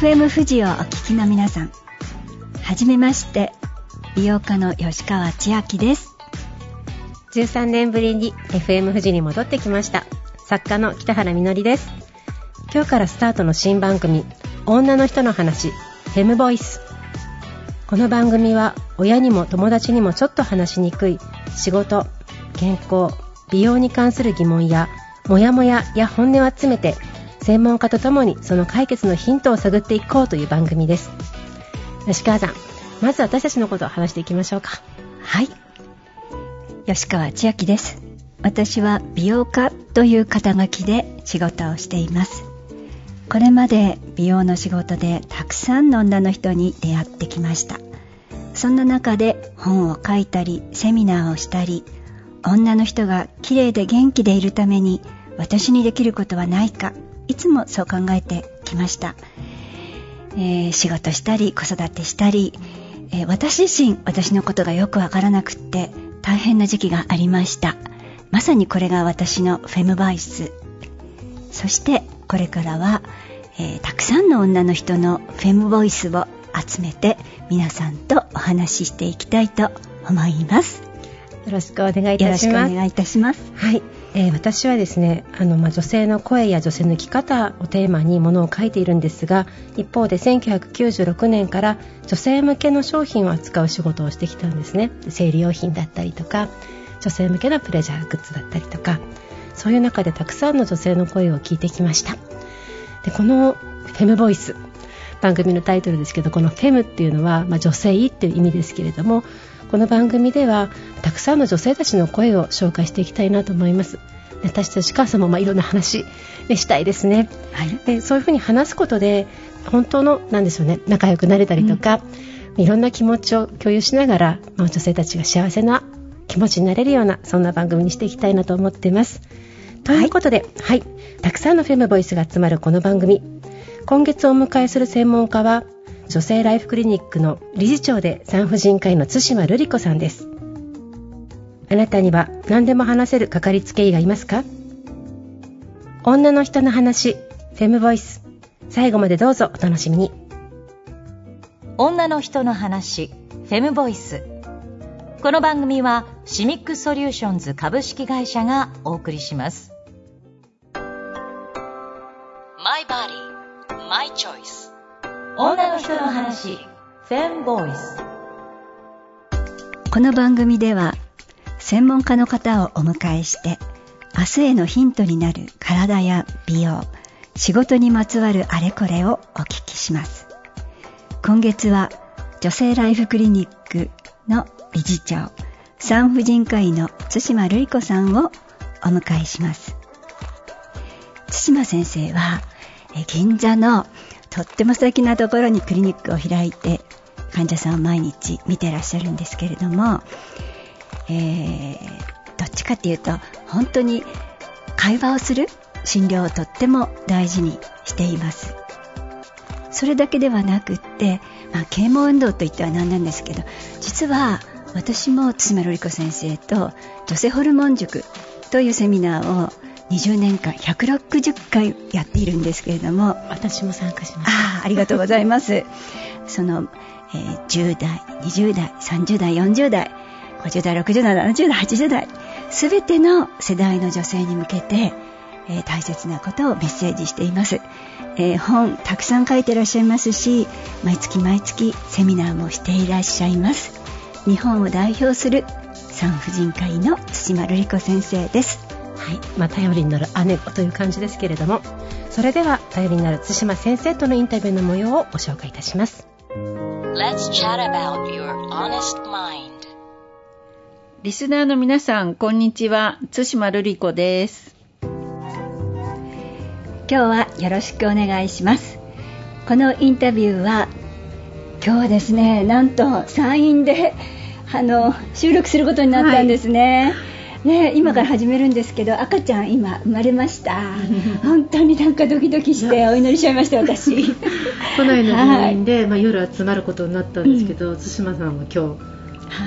FM 富士をお聞きの皆さんはじめまして美容家の吉川千秋です。13年ぶりに FM 富士に戻ってきました。作家の北原みのりです。今日からスタートの新番組女の人の話フェムボイス。この番組は親にも友達にもちょっと話しにくい仕事健康美容に関する疑問やモヤモヤや本音を集めて専門家とともにその解決のヒントを探っていこうという番組です。吉川さんまず私たちのことを話していきましょうか。はい。吉川千秋です。私は美容家という肩書きで仕事をしています。これまで美容の仕事でたくさんの女の人に出会ってきました。そんな中で本を書いたりセミナーをしたり女の人が綺麗で元気でいるために私にできることはないか。いつもそう考えてきました、えー、仕事したり子育てしたり、えー、私自身私のことがよくわからなくって大変な時期がありましたまさにこれが私のフェムバイスそしてこれからは、えー、たくさんの女の人のフェムボイスを集めて皆さんとお話ししていきたいと思いますよろしくお願いいたします。お願いいたします。はい。えー、私はですねあの、まあ、女性の声や女性の生き方をテーマにものを書いているんですが一方で1996年から女性向けの商品を扱う仕事をしてきたんですね。生理用品だったりとか女性向けのプレジャーグッズだったりとかそういう中でたくさんの女性の声を聞いてきました。でこのフェムボイス番組のタイトルですけどこのフェムっていうのは、まあ、女性っていう意味ですけれどもこの番組ではたくさんの女性たちの声を紹介していきたいなと思います。私と石川さんもまあいろんな話でしたいですね、はい、でそういうふうに話すことで本当のなんでしょうね仲良くなれたりとか、うん、いろんな気持ちを共有しながら、まあ、女性たちが幸せな気持ちになれるようなそんな番組にしていきたいなと思っています。ということで、はい、はい、たくさんのフェムボイスが集まるこの番組。今月お迎えする専門家は女性ライフクリニックの理事長で産婦人科医の津島瑠璃子さんです。あなたには何でも話せるかかりつけ医がいますか？女の人の話フェムボイス。最後までどうぞお楽しみに。女の人の話フェムボイス。この番組はシミックソリューションズ株式会社がお送りします。マイバディマイチョイス女の人の話。フェンボイスこの番組では専門家の方をお迎えして明日へのヒントになる体や美容仕事にまつわるあれこれをお聞きします。今月は女性ライフクリニックの理事長産婦人科医の津島瑠璃子さんをお迎えします。津島先生は銀座のとっても素敵なところにクリニックを開いて患者さんを毎日見てらっしゃるんですけれども、えー、どっちかっていうと本当に会話をする診療をとっても大事にしています。それだけではなくって、まあ、啓蒙運動といっては何なんですけど実は私も津島瑠璃子先生と女性ホルモン塾というセミナーを20年間160回やっているんですけれども。私も参加しましたあありがとうございます。その、えー、10代20代30代40代50代60代70代80代全ての世代の女性に向けて、えー、大切なことをメッセージしています、えー、本たくさん書いてらっしゃいますし毎月毎月セミナーもしていらっしゃいます。日本を代表する産婦人科医の土間瑠璃子先生ですはい。まあ、頼りになる姉という感じですけれども。それでは頼りになる対馬先生とのインタビューの模様をご紹介いたします。リスナーの皆さんこんにちは。対馬瑠璃子です。今日はよろしくお願いします。このインタビューは今日はですねなんと山陰であの収録することになったんですね、はいね、今から始めるんですけど赤ちゃん今生まれました。本当になんかドキドキしてお祈りしちゃいました私。都内の病院で、はい、まあ、夜集まることになったんですけど、うん、対馬さんは今日、は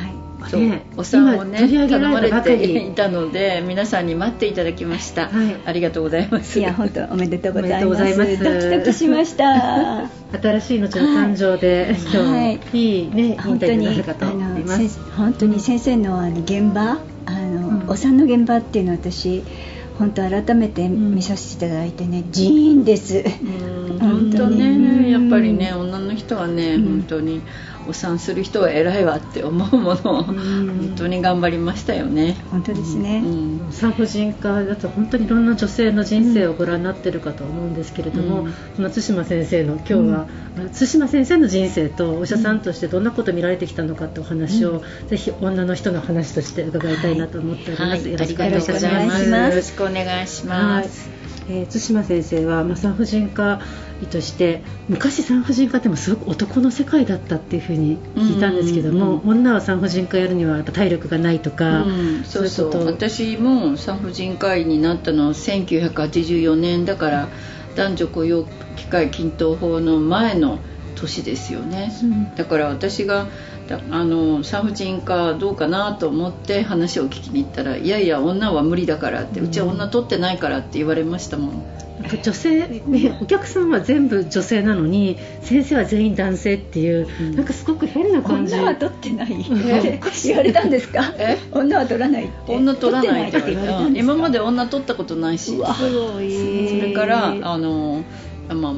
い、そう、ね、お産をね頼まれていたので皆さんに待っていただきました、はい、ありがとうございます。いや本当おめでとうございます。ドキドキしました。新しい命の誕生で、はい、今日い。いねインタビューになるかと思います。本当に先生のあの現場あの、うん、お産の現場っていうのは私本当改めて見させていただいてね、うん、ジーンです。本当ね、やっぱりね、女の人はね、本当にお産する人は偉いわって思うものを本当に頑張りましたよね。本当ですね、うん、産婦人科だと本当にいろんな女性の人生をご覧になってるかと思うんですけれども、うん、対馬先生の今日は、うん、対馬先生の人生とお医者さんとしてどんなことを見られてきたのかってお話を、うん、ぜひ女の人の話として伺いたいなと思っております。はい、よろしくお願いします。よろしくお願いします。はいえー、対馬先生は、まあ、産婦人科医として昔産婦人科ってもすごく男の世界だったっていうふうに聞いたんですけども、うんうんうん、女は産婦人科やるにはやっぱ体力がないとか、うん、そうそう私も産婦人科医になったのは1984年だから男女雇用機会均等法の前の年ですよね、うん、だから私があの産婦人科どうかなと思って話を聞きに行ったらいやいや女は無理だからってうちは女取ってないからって言われましたもん。女性、ね、お客さんは全部女性なのに先生は全員男性っていう、うん、なんかすごく変な感じ。女は取ってない。って言われたんですか？女は取らない女取らないって言われた。今まで女取ったことないし。それからあの、まあ、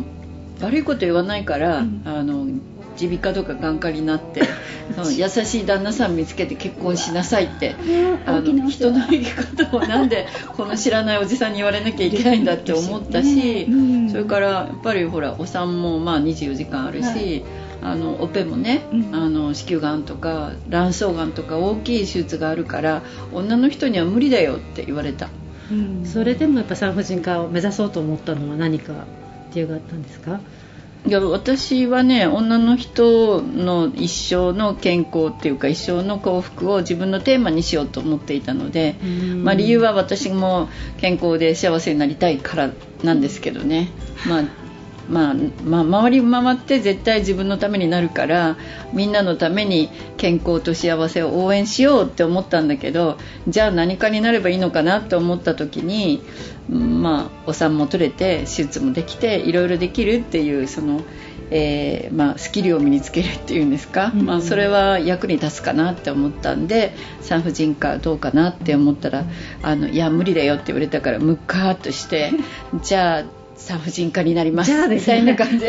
悪いこと言わないから、うん、あの耳鼻科とか眼科になって 優しい旦那さん見つけて結婚しなさいってあの人の生き方をなんで この知らないおじさんに言われなきゃいけないんだって思ったし、それからやっぱりほらお産もまあ24時間あるし、はい、あのオペもね、あの子宮がんとか卵巣がんとか大きい手術があるから女の人には無理だよって言われた。それでもやっぱ産婦人科を目指そうと思ったのは何か？理由があったんですか？いや私はね女の人の一生の健康っていうか一生の幸福を自分のテーマにしようと思っていたので、まあ、理由は私も健康で幸せになりたいからなんですけどね、まあ、まあ、まあ、回り回って絶対自分のためになるからみんなのために健康と幸せを応援しようって思ったんだけどじゃあ何かになればいいのかなって思った時に、まあ、お産も取れて手術もできていろいろできるっていうその、えー、まあ、スキルを身につけるっていうんですか、うん、まあ、それは役に立つかなって思ったんで産婦人科どうかなって思ったらあのいや無理だよって言われたからムッカーっとして じゃあ産婦人科になります。じゃあみたいな感じ。じ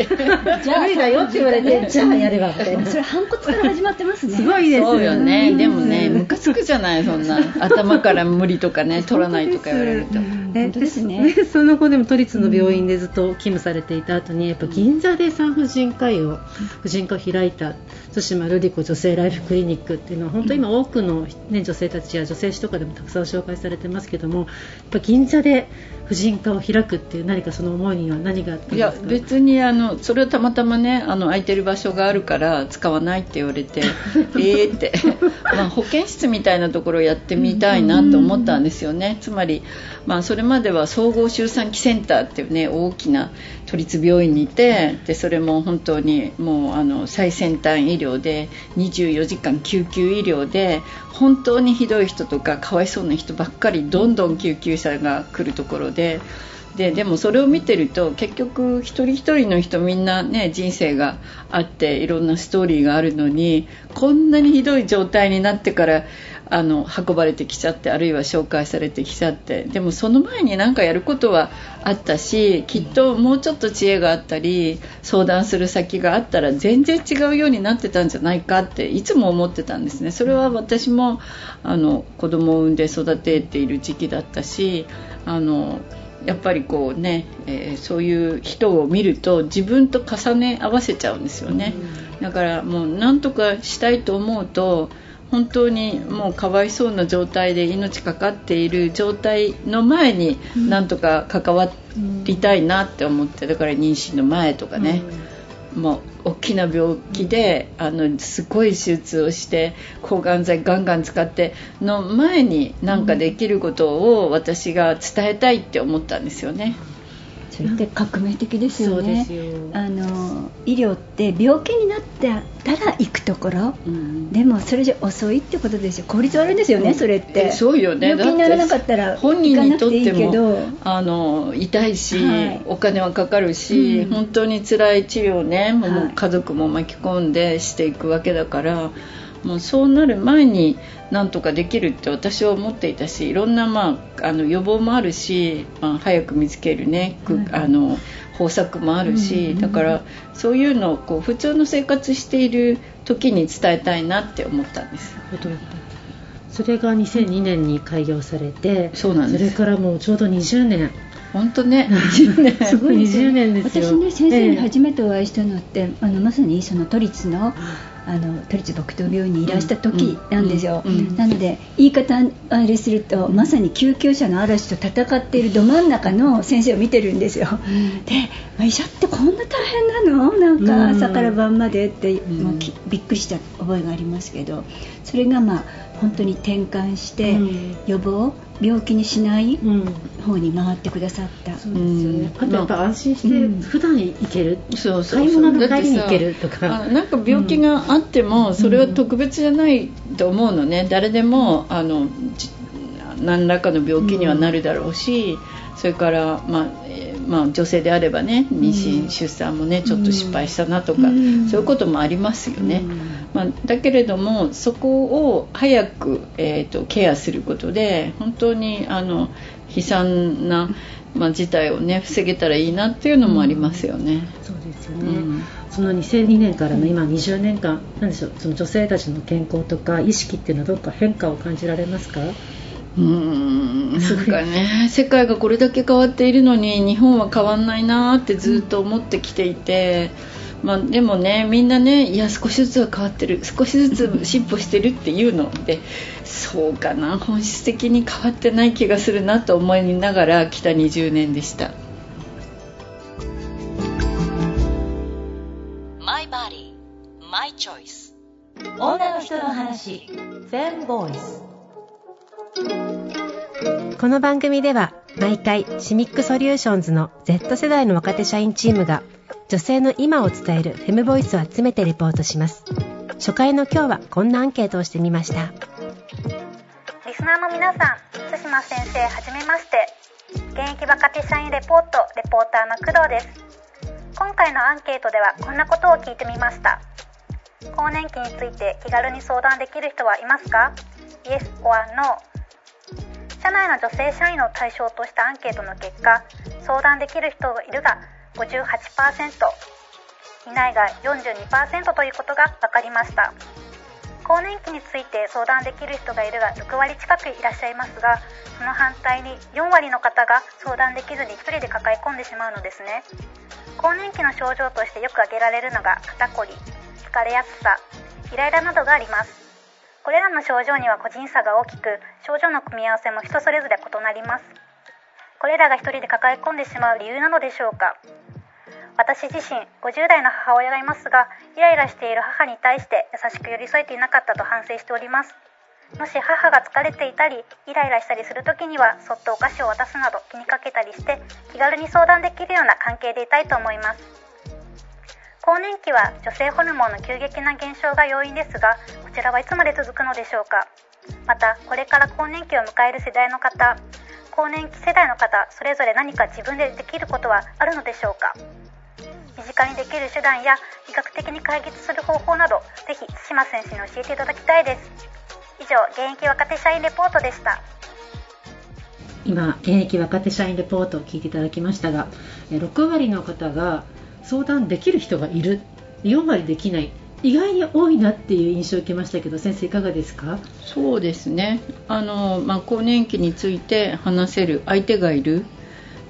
ゃあ無理だよって言われて。じゃあやれば。みたいなそれ反骨から始まってますね。すごいですそうよね。でもねムカつくじゃないそんな。頭から無理とかね取らないとか言われると本当ですね。その後でも都立の病院でずっと勤務されていた後にやっぱ銀座で産婦人科医を婦人科を開いた対馬瑠璃子女性ライフクリニックっていうのは本当今多くの、ね、女性たちや女性誌とかでもたくさん紹介されてますけどもやっぱ銀座で婦人科を開くっていう何かその思いには何があったんですか？いや別にあのそれはたまたまねあの空いてる場所があるから使わないって言われて ええって、まあ、保健室みたいなところをやってみたいなと思ったんですよね。つまり、まあ、それまでは総合周産期センターっていうね大きな都立病院にいてでそれも本当にもうあの最先端医療で24時間救急医療で本当にひどい人とかかわいそうな人ばっかりどんどん救急車が来るところで。ででもそれを見てると結局一人一人の人みんなね人生があっていろんなストーリーがあるのにこんなにひどい状態になってからあの運ばれてきちゃってあるいは紹介されてきちゃって。でもその前に何かやることはあったしきっともうちょっと知恵があったり相談する先があったら全然違うようになってたんじゃないかっていつも思ってたんですね。それは私もあの子供を産んで育てている時期だったしあのやっぱりこうね、えー、そういう人を見ると自分と重ね合わせちゃうんですよね、だからもう何とかしたいと思うと本当にもうかわいそうな状態で命かかっている状態の前になんとか関わりたいなって思ってだから妊娠の前とかね、うん、もう大きな病気であのすごい手術をして抗がん剤ガンガン使っての前に何かできることを私が伝えたいって思ったんですよね。それって革命的ですよね。そうですよ。あの医療って病気になったら行くところ、うんでもそれじゃ遅いってことですよ。効率悪いんですよね、それって。えそうよね。病気にならなかったら本人にとってもあの痛いし、はい。お金はかかるし、うん。本当に辛い治療ね、もうはい。家族も巻き込んでしていくわけだからもうそうなる前になんとかできるって私は思っていたしいろんな、まあ、あの予防もあるし、まあ、早く見つけるね、あの方策もあるし、うんだからそういうのをこう普通の生活している時に伝えたいなって思ったんです。それが2002年に開業されてそうなんです。れからもうちょうど20年。本当ね。20年。すごい20年ですよ。私ね先生にええ。初めてお会いしたのって、あのまさにその都立のあの都立木刀病院にいらした時なんですよ、うん。うん。うんなので言い方あれするとまさに救急車の嵐と戦っているど真ん中の先生を見てるんですよ、でまあ医者ってこんな大変なの？なんかうん。朝から晩までって、ん。もうきびっくりした覚えがありますけど。それがまあ本当に転換して、うん。予防病気にしないうん。方に回ってくださった、そうですよね、うん。あとやっぱ安心してうん。普段行ける、そうそう買い物の帰りに行けるとか。あなんか病気があっても、それは特別じゃないと思うのね。誰でもあのじ何らかの病気にはなるだろうし、それから、まあえーまあ、女性であればね妊娠、出産もねちょっと失敗したなとか、うん。そういうこともありますよね。まあ、だけれどもそこを早く、えー、とケアすることで本当にあの悲惨な、まあ、事態をね防げたらいいなっていうのもありますよね。そうですよね、うん。その2002年からの今20年間、なんでしょうその女性たちの健康とか意識っていうのはどうか変化を感じられますか？うーん。なんかね世界がこれだけ変わっているのに日本は変わんないなってずっと思ってきていて、まあ、でもねみんなねいや少しずつは変わってる少しずつ進歩してるっていうのでそうかな本質的に変わってない気がするなと思いながら来た20年でした。My body, my choice. 女の人の話、フェムボイス。この番組では毎回シミックソリューションズの Z 世代の若手社員チームが女性の今を伝えるフェムボイスを集めてレポートします初回の今日はこんなアンケートをしてみましたリスナーの皆さん、対馬先生はじめまして。現役若手社員レポートレポーターの工藤です。今回のアンケートではこんなことを聞いてみました。更年期について気軽に相談できる人はいますか ?Yes or No? 社内の女性社員を対象としたアンケートの結果、相談できる人がいるが58%、いないが42%ということが分かりました。更年期について相談できる人がいるが6割近くいらっしゃいますがその反対に4割の方が相談できずに1人で抱え込んでしまうのですね更年期の症状としてよく挙げられるのが肩こり疲れやすさイライラなどがありますこれらの症状には個人差が大きく症状の組み合わせも人それぞれ異なります。これらが1人で抱え込んでしまう理由なのでしょうか。私自身50代の母親がいますがイライラしている母に対して優しく寄り添えていなかったと反省しております。もし母が疲れていたりイライラしたりする時にはそっとお菓子を渡すなど気にかけたりして気軽に相談できるような関係でいたいと思います。更年期は女性ホルモンの急激な減少が要因ですがこちらはいつまで続くのでしょうか。またこれから更年期を迎える世代の方更年期世代の方それぞれ何か自分でできることはあるのでしょうか。身近にできる手段や医学的に解決する方法などぜひ対馬先生に教えていただきたいです。以上現役若手社員レポートでした。今現役若手社員レポートを聞いていただきましたが6割の方が相談できる人がいる。4割できない。意外に多いなっていう印象を受けましたけど先生いかがですか？そうですね。あの、まあ、更年期について話せる相手がいる。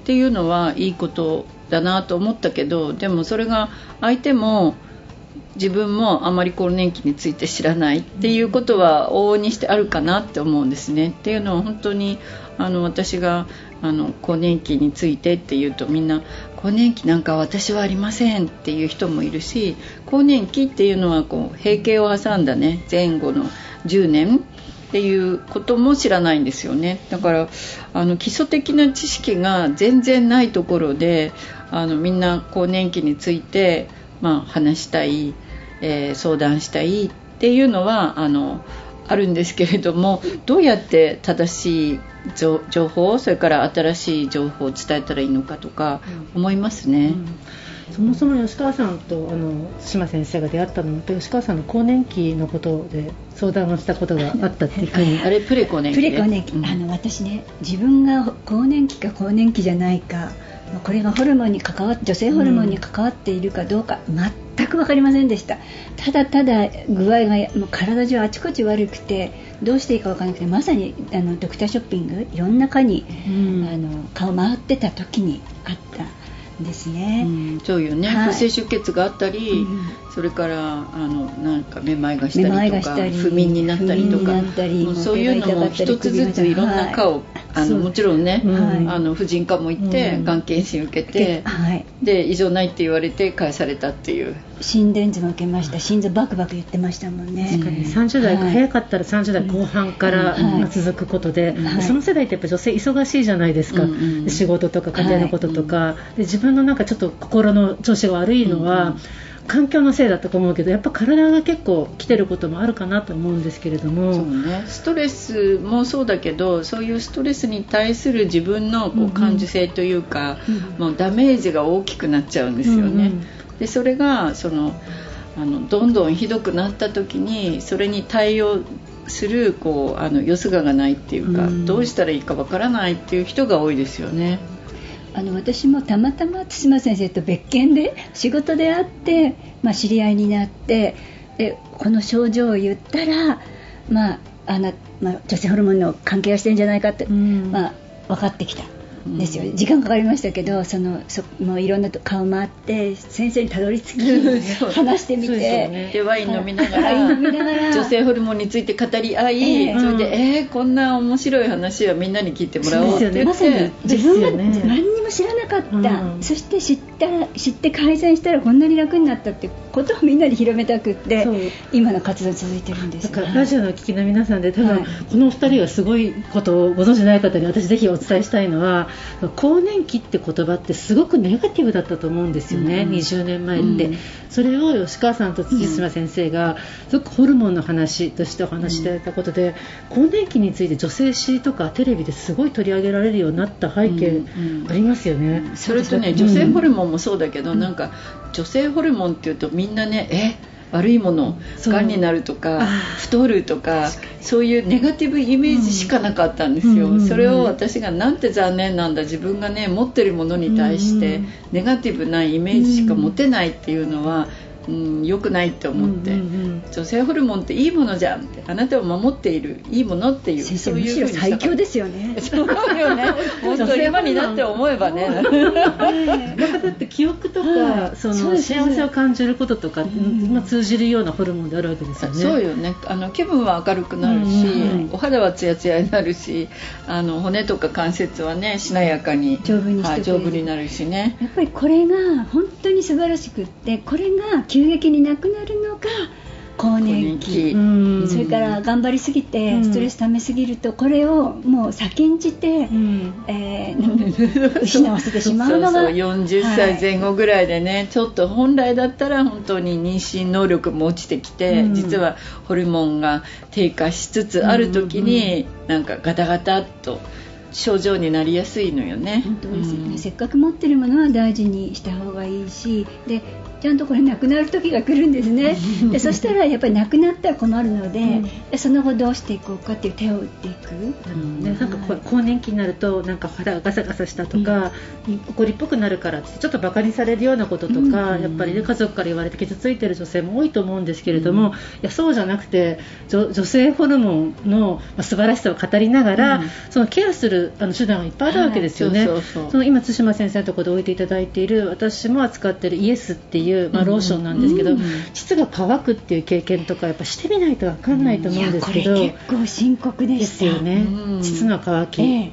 っていうのはいいことだなと思ったけどでもそれが相手も自分もあまり更年期について知らない。っていうことは往々にしてあるかなって思うんですね。っていうのは本当にあの私があの更年期についてっていうとみんな更年期なんか私はありませんっていう人もいるし更年期っていうのはこう閉経を挟んだね前後の10年っていうことも知らないんですよね。だからあの基礎的な知識が全然ないところであのみんな更年期について、まあ、話したい、えー、相談したいっていうのはあのあるんですけれどもどうやって正しい情報それから新しい情報を伝えたらいいのかとか思いますね。うん。そもそも吉川さんとあの島先生が出会ったのも吉川さんの更年期のことで相談をしたことがあったっていうふうに。あれプレ更年期、ね、プレ更年期、うん、あの私ね自分が更年期か更年期じゃないかこれがホルモンに関わって女性ホルモンに関わっているかどうか、全く分かりませんでした。ただただ具合がもう体中あちこち悪くてどうしていいか分からなくてまさにあのドクターショッピングいろんな科に、うん、あの顔回ってた時にあったですね、うん、そうよね、はい、不正出血があったり、うん、それからあのなんかめまいがしたりとか不眠になったりとかそういうのも一つずついろんな科を、はい、あのもちろんね、はい、あの婦人科も行って、がん検診受けて、で異常ないって言われて返されたっていう。心電図も受けました。心臓バクバク言ってましたもんね。確かに。30代、早かったら30代後半から続くことで、その世代ってやっぱ女性忙しいじゃないですか、うんうん、仕事とか家庭のこととか、で自分のなんかちょっと心の調子が悪いのは、うん環境のせいだったと思うけどやっぱ体が結構来てることもあるかなと思うんですけれども。そう、ね、ストレスもそうだけどそういうストレスに対する自分のこう感受性というか、うんうん、もうダメージが大きくなっちゃうんですよね。うんうん、でそれがそのあのどんどんひどくなった時にそれに対応するこうあのよすががないっていうか、うん、どうしたらいいかわからないっていう人が多いですよね。あの私もたまたま対馬先生と別件で仕事で会って、まあ、知り合いになってでこの症状を言ったら、まああのまあ、女性ホルモンの関係がしてるんじゃないかって、うん、まあ、分かってきた。ですよ、うん、時間かかりましたけどそのそもういろんな顔回って先生にたどり着き 話してみて、ね、でワイン飲みながら女性ホルモンについて語り合い、えー、それで、えー、こんな面白い話はみんなに聞いてもらおうって言って、ね、まさに自分が何にも知らなかった、うん、そして知った知って改善したらこんなに楽になったってことをみんなに広めたくって今の活動続いてるんですだからラジオの聞きの皆さんで多分、はい、このお二人がすごいことをご存じない方に私ぜひお伝えしたいのは更年期って言葉ってすごくネガティブだったと思うんですよね、うん、20年前って、うん、それを吉川さんと土島先生がすごくホルモンの話としてお話しいただいたことで、更年期について女性誌とかテレビですごい取り上げられるようになった背景ありますよね、それとね女性ホルモンもそうだけど、なんか女性ホルモンっていうとみんなねえ悪いものがんになるとか太るとかそういうネガティブイメージしかなかったんですよ、うん、それを私がなんて残念なんだ自分がね持ってるものに対してネガティブなイメージしか持てないっていうのはうん、良くないって思って、うんうんうん、女性ホルモンっていいものじゃんってあなたを守っているいいものっていうそういうむしろ最強ですよね。そうよね。本当今になって思えばね。だって記憶とか、はい、その幸せを感じることとか、うん、まあ、通じるようなホルモンであるわけですよね。そうよね。あの気分は明るくなるし、うんうん、お肌はツヤツヤになるしあの骨とか関節はねしなやかに丈夫にして丈夫になるしね。やっぱりこれが本当に素晴らしくってこれが急激になくなるのが更年期。それから頑張りすぎてストレスためすぎるとこれをもう先んじて、えー、失わせてしまうのがそうそう40歳前後ぐらいでね、はい、ちょっと本来だったら本当に妊娠能力も落ちてきて、うん、実はホルモンが低下しつつある時に、うん、なんかガタガタっと。症状になりやすいのよね。本当ですよね、うん、せっかく持ってるものは大事にした方がいいしでちゃんとこれなくなる時が来るんですね。でそしたらやっぱりなくなったら困るので、うん、その後どうしていこうかっていう手を打っていく、うん、なんか更年期になるとなんか肌がガサガサしたとか、うん、怒りっぽくなるからってちょっとバカにされるようなこととか、うん、やっぱり、ね、家族から言われて傷ついてる女性も多いと思うんですけれども、いやそうじゃなくて女性ホルモンの素晴らしさを語りながら、そのケアするあの手段がいっぱいあるわけですよね。その今対馬先生のところで置いていただいている私も扱っているイエスっていういう、まあ、ローションなんですけど、うん、膣が乾くっていう経験とかやっぱしてみないと分かんないと思うんですけど、結構深刻でですよね、膣の乾き、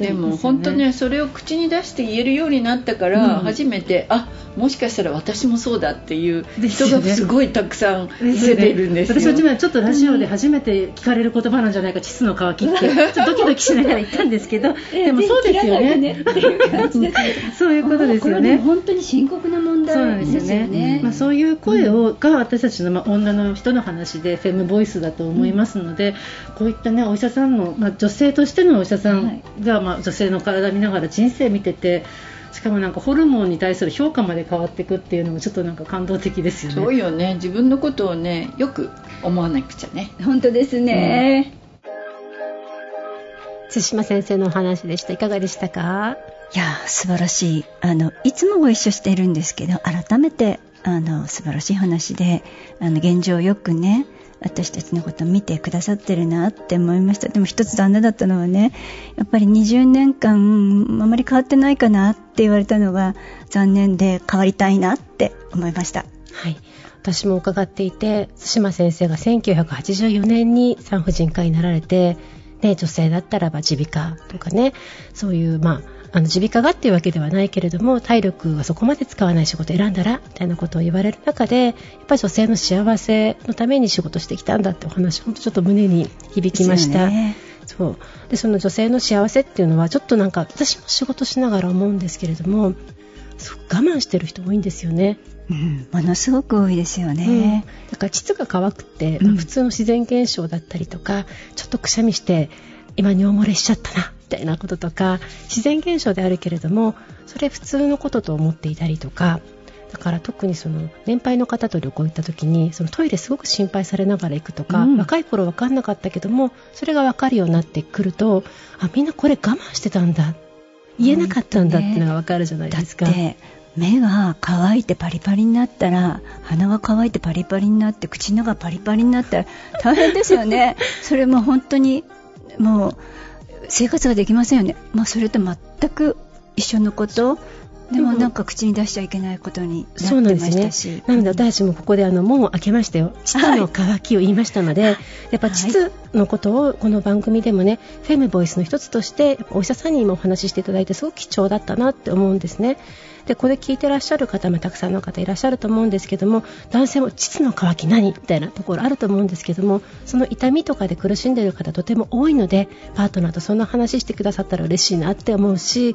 えでも本当ね。それを口に出して言えるようになったから初めて、うん、あもしかしたら私もそうだっていう人がすごいたくさん出てるんですよ、ね、私はちょっとラジオで初めて聞かれる言葉なんじゃないか、膣の乾きって。ちょっとドキドキしながら言ったんですけど でもそうですよね。そういうことですよね。本当に深刻な問題ですよね、ね、まあ、そういう声を、が私たちの、まあ、女の人の話でフェムボイスだと思いますので、うん、こういったねお医者さんの、まあ、女性としてのお医者さんが、まあ、女性の体見ながら人生見ててしかもなんかホルモンに対する評価まで変わっていくっていうのもちょっとなんか感動的ですよね。そうよね自分のことをねよく思わなくちゃね。本当ですね。うん、対馬先生のお話でしたいかがでしたか？いや素晴らしいあのいつもご一緒しているんですけど改めてあの素晴らしい話であの現状よくね私たちのことを見てくださってるなって思いました。でも一つ残念だったのはねやっぱり20年間あまり変わってないかなって言われたのが残念で変わりたいなって思いました。はい。私も伺っていて対馬先生が1984年に産婦人科になられて、ね、女性だったらば耳鼻科とかねそういうまああの耳鼻科がっていうわけではないけれども体力がそこまで使わない仕事を選んだらみたいなことを言われる中でやっぱり女性の幸せのために仕事してきたんだってお話本当ちょっと胸に響きました。そうでその女性の幸せっていうのはちょっとなんか私も仕事しながら思うんですけれども我慢してる人多いんですよね。うん、ものすごく多いですよね、うん、だから膣が乾くって、まあ、普通の自然現象だったりとか、うん、ちょっとくしゃみして今尿漏れしちゃったなみたいなこととか自然現象であるけれどもそれ普通のことと思っていたりとかだから特にその年配の方と旅行行った時にそのトイレすごく心配されながら行くとか、うん、若い頃分かんなかったけどもそれが分かるようになってくるとあみんなこれ我慢してたんだ。言えなかったんだっていうのが分かるじゃないですか。ね、目が乾いてパリパリになったら鼻が乾いてパリパリになって口のがパリパリになったら大変ですよね。それも本当にもう生活ができませんよね、まあ、それと全く一緒のこと。でもなんか口に出しちゃいけないことになってましたし、ね、なので私もここであの門を開けましたよ。膣の渇きを言いましたので、はい、やっぱ膣のことをこの番組でもねフェムボイスの一つとしてお医者さんにもお話ししていただいてすごく貴重だったなって思うんですねでこれ聞いてらっしゃる方もたくさんの方いらっしゃると思うんですけども男性も膣の渇き何？みたいなところあると思うんですけどもその痛みとかで苦しんでいる方とても多いのでパートナーとそんな話してくださったら嬉しいなって思うし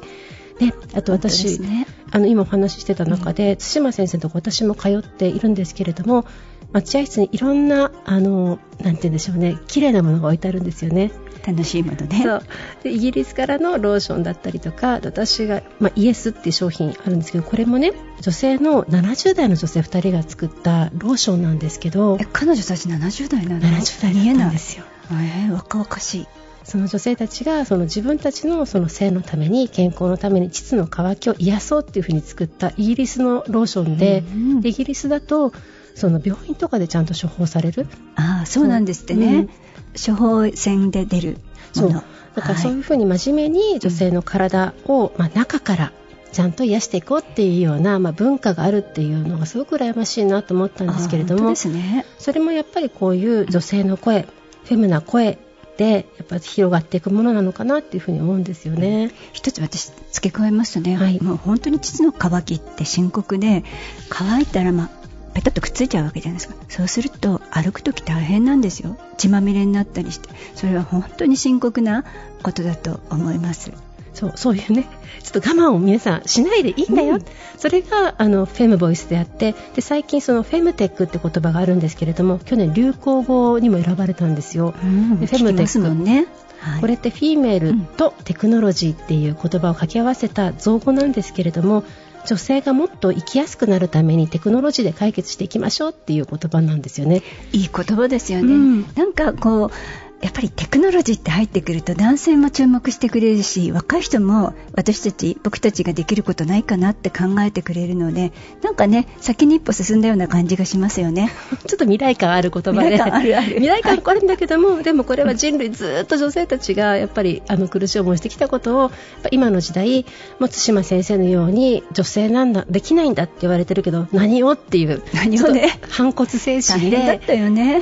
ね、あと私、ね、あの今お話ししてた中で、うん、対馬先生と私も通っているんですけれども待合室にいろんなあのなんて言うんでしょうね綺麗なものが置いてあるんですよね。楽しいものね。そう。でイギリスからのローションだったりとか私が、まあ、イエスっていう商品あるんですけどこれもね女性の70代の女性2人が作ったローションなんですけど彼女たち70代なの70代だったんですよ。えー、若々しい。その女性たちがその自分たちのその性のために健康のために膣の渇きを癒そうっていうふうに作ったイギリスのローションでうん、でイギリスだとその病院とかでちゃんと処方される。ああそうなんですってね、処方箋で出るそう。だからそういうふうに真面目に女性の体を、まあ、中からちゃんと癒していこうっていうような、まあ、文化があるっていうのがすごく羨ましいなと思ったんですけれども、ね、それもやっぱりこういう女性の声フェムな声でやっぱり広がっていくものなのかなっていうふうに思うんですよね。一つ私付け加えますとね、はい、もう本当に膣の渇きって深刻で乾いたらまあペタッとくっついちゃうわけじゃないですか。そうすると歩く時大変なんですよ。血まみれになったりして。それは本当に深刻なことだと思います。そうそういうね。ちょっと我慢を皆さんしないでいいんだよ、うん、それがあのフェムボイスであってで最近そのフェムテックって言葉があるんですけれども去年流行語にも選ばれたんですよ、うん、でフェムテック。ね。はい、これってフィーメールとテクノロジーっていう言葉を掛け合わせた造語なんですけれども女性がもっと生きやすくなるためにテクノロジーで解決していきましょうっていう言葉なんですよね。いい言葉ですよね。うん、なんかこうやっぱりテクノロジーって入ってくると男性も注目してくれるし若い人も私たち僕たちができることないかなって考えてくれるのでなんかね先に一歩進んだような感じがしますよね。ちょっと未来感ある言葉で。未来感あるある。未来感あるんだけども、はい、でもこれは人類ずっと女性たちがやっぱりあの苦しい思いしてきたことを今の時代松島先生のように女性なんだできないんだって言われてるけど何をっていう何をね。反骨精神で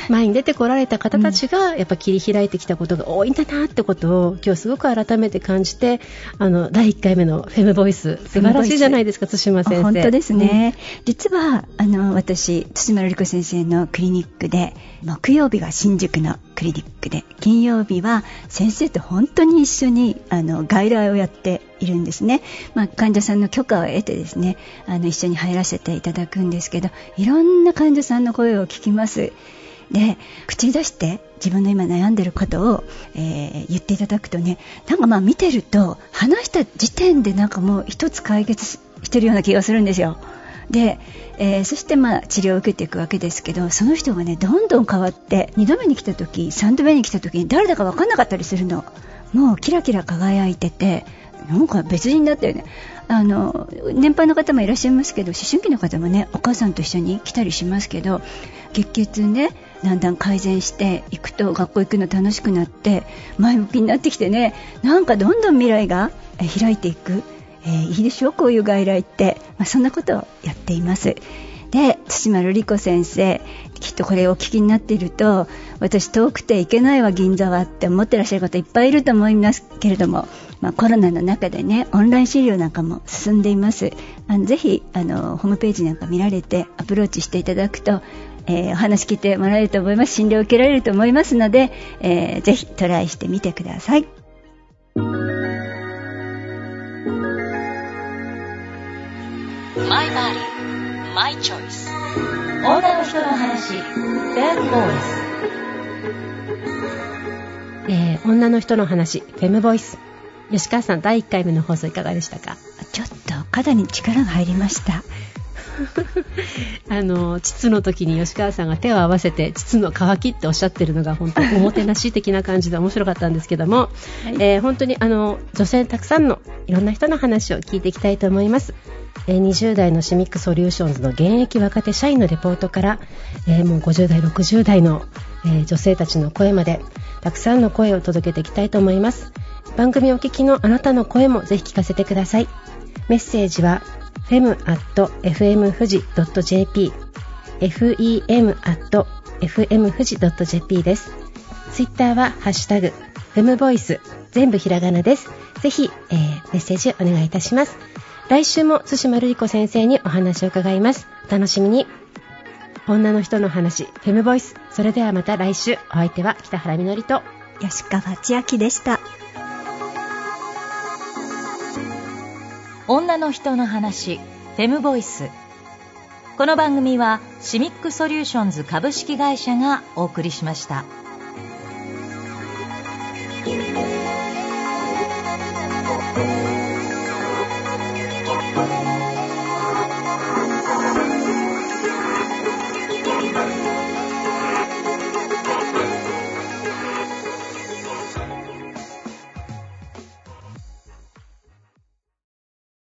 前に出てこられた方たちがやっぱ切り開いてきたことが多いんだなってことを今日すごく改めて感じてあの第1回目のフェムボイス素晴らしいじゃないですか対馬先生。本当ですね、うん、実はあの私対馬瑠璃子先生のクリニックで木曜日が新宿のクリニックで金曜日は先生と本当に一緒にあの外来をやっているんですね、まあ、患者さんの許可を得てですねあの一緒に入らせていただくんですけどいろんな患者さんの声を聞きます。で口に出して自分の今悩んでることを、えー、言っていただくとねなんかまあ見てると話した時点でなんかもう一つ解決してるような気がするんですよ。で、えー、そしてまあ治療を受けていくわけですけどその人がねどんどん変わって2度目に来た時3度目に来た時に誰だか分かんなかったりするのもうキラキラ輝いててなんか別人だったよねあの年配の方もいらっしゃいますけど思春期の方もねお母さんと一緒に来たりしますけど月経痛ねだんだん改善していくと学校行くの楽しくなって前向きになってきてね。なんかどんどん未来が開いていく、えー、いいでしょ？うこういう外来って、まあ、そんなことをやっています。で対馬瑠璃子先生きっとこれをお聞きになっていると私遠くて行けないわ銀座はって思ってらっしゃる方いっぱいいると思いますけれども、まあ、コロナの中でねオンライン診療なんかも進んでいます。あのぜひあのホームページなんか見られてアプローチしていただくとえー、お話聞いてもらえると思います診療を受けられると思いますので、えー、ぜひトライしてみてください。マイバディ、マイチョイス。女の人の話、Bad Boys。えー、女の人の話、フェムボイス。吉川さん、第1回目の放送いかがでしたか？ちょっと肩に力が入りました。あの膣の時に吉川さんが手を合わせて膣の乾きっておっしゃってるのが本当おもてなし的な感じで面白かったんですけども、はい、えー、本当にあの女性たくさんのいろんな人の話を聞いていきたいと思います。えー、20代のシミックソリューションズの現役若手社員のレポートから、えー、もう50代、60代の、え女性たちの声までたくさんの声を届けていきたいと思います。番組お聞きのあなたの声もぜひ聞かせてください。メッセージは fem.fmfuji.jp fem.fmfuji.jp です。ツイッターはハッシュタグ、フェムボイス、全部ひらがなです。ぜひ、えー、メッセージお願いいたします。来週も津島瑠璃子先生にお話を伺います。お楽しみに。女の人の話、フェムボイス。それではまた来週、お相手は北原みのりと吉川千明でした。女の人の話フェムボイスこの番組はシミックソリューションズ株式会社がお送りしました。